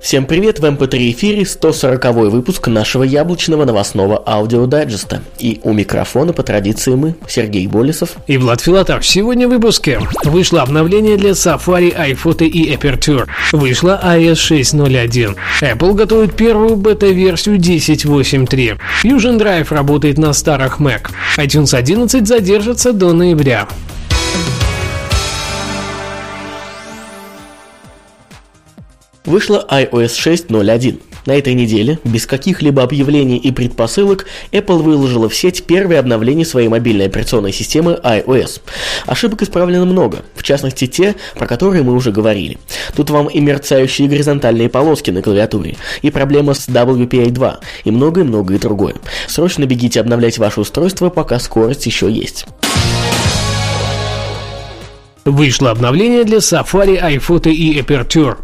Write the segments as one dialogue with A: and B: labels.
A: Всем привет, в MP3 эфире 140 выпуск нашего яблочного новостного аудиодайджеста. И у микрофона по традиции мы, Сергей Болесов
B: и Влад Филатов. Сегодня в выпуске вышло обновление для Safari, iPhoto и Aperture. Вышла iOS 6.0.1. Apple готовит первую бета-версию 10.8.3. Fusion Drive работает на старых Mac. iTunes 11 задержится до ноября.
A: Вышла iOS 6.0.1. На этой неделе, без каких-либо объявлений и предпосылок, Apple выложила в сеть первое обновление своей мобильной операционной системы iOS. Ошибок исправлено много, в частности те, про которые мы уже говорили. Тут вам и мерцающие горизонтальные полоски на клавиатуре, и проблема с WPA2, и многое-многое другое. Срочно бегите обновлять ваше устройство, пока скорость еще есть.
B: Вышло обновление для Safari, iPhoto и Aperture.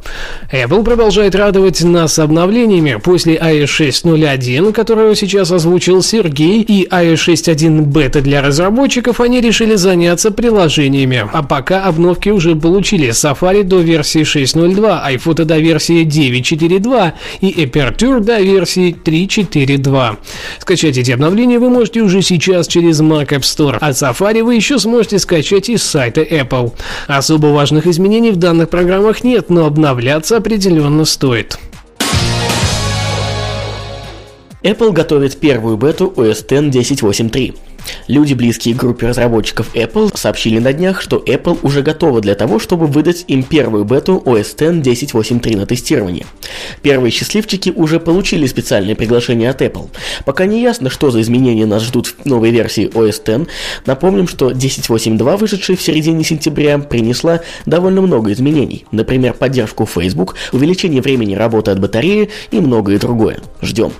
B: Apple продолжает радовать нас обновлениями после iOS 6.0.1, которую сейчас озвучил Сергей, и iOS 6.1 бета для разработчиков, они решили заняться приложениями. А пока обновки уже получили Safari до версии 6.0.2, iPhoto до версии 9.4.2 и Aperture до версии 3.4.2. Скачать эти обновления вы можете уже сейчас через Mac App Store, а Safari вы еще сможете скачать из сайта Apple. Особо важных изменений в данных программах нет, но обновляться определенно стоит.
A: Apple готовит первую бету OS X 10.8.3. Люди, близкие к группе разработчиков Apple, сообщили на днях, что Apple уже готова для того, чтобы выдать им первую бету OS X 10.8.3 на тестирование. Первые счастливчики уже получили специальное приглашение от Apple. Пока не ясно, что за изменения нас ждут в новой версии OS X. Напомним, что 10.8.2, вышедшая в середине сентября, принесла довольно много изменений. Например, поддержку Facebook, увеличение времени работы от батареи и многое другое. Ждем.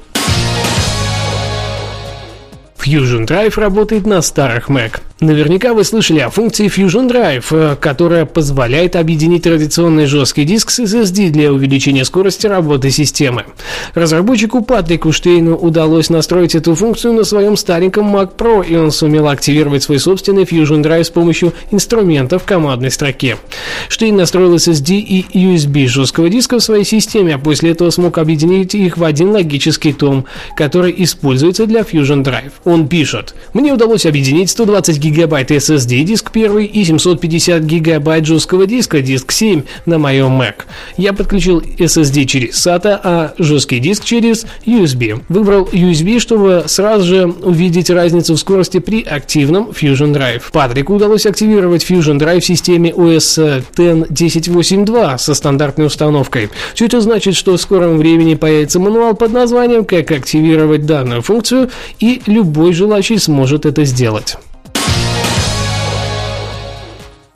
B: Fusion Drive работает на старых Mac. Наверняка вы слышали о функции Fusion Drive, э, которая позволяет объединить традиционный жесткий диск с SSD для увеличения скорости работы системы. Разработчику Патрику Штейну удалось настроить эту функцию на своем стареньком Mac Pro, и он сумел активировать свой собственный Fusion Drive с помощью инструмента в командной строке. Штейн настроил SSD и USB жесткого диска в своей системе, а после этого смог объединить их в один логический том, который используется для Fusion Drive. Он пишет, «Мне удалось объединить 120 гигабайт SSD диск 1 и 750 гигабайт жесткого диска диск 7 на моем Mac. Я подключил SSD через SATA, а жесткий диск через USB. Выбрал USB, чтобы сразу же увидеть разницу в скорости при активном Fusion Drive. Патрику удалось активировать Fusion Drive в системе OS X 10.8.2 со стандартной установкой. Все это значит, что в скором времени появится мануал под названием «Как активировать данную функцию» и любой желающий сможет это сделать.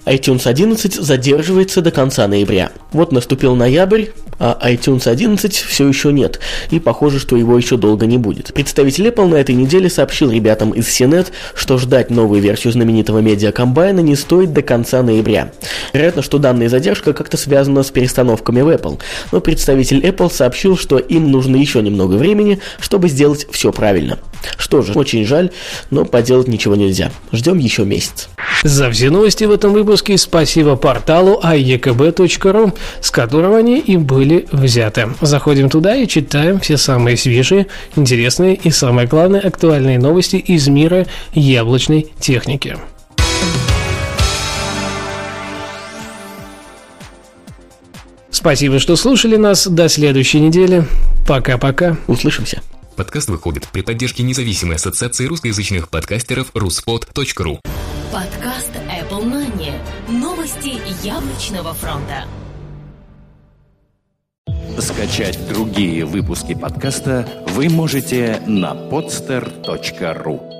A: iTunes 11 задерживается до конца ноября. Вот наступил ноябрь, а iTunes 11 все еще нет, и похоже, что его еще долго не будет. Представитель Apple на этой неделе сообщил ребятам из CNET, что ждать новую версию знаменитого медиакомбайна не стоит до конца ноября. Вероятно, что данная задержка как-то связана с перестановками в Apple, но представитель Apple сообщил, что им нужно еще немного времени, чтобы сделать все правильно. Что же, очень жаль, но поделать ничего нельзя. Ждем еще месяц.
B: За все новости в этом выпуске спасибо порталу aekb.ru, с которого они и были взяты. Заходим туда и читаем все самые свежие, интересные и, самое главное, актуальные новости из мира яблочной техники. Спасибо, что слушали нас. До следующей недели. Пока-пока.
A: Услышимся.
C: Подкаст выходит при поддержке независимой ассоциации русскоязычных подкастеров ruspod.ru
D: Подкаст Apple Money. Новости яблочного фронта.
E: Скачать другие выпуски подкаста вы можете на podster.ru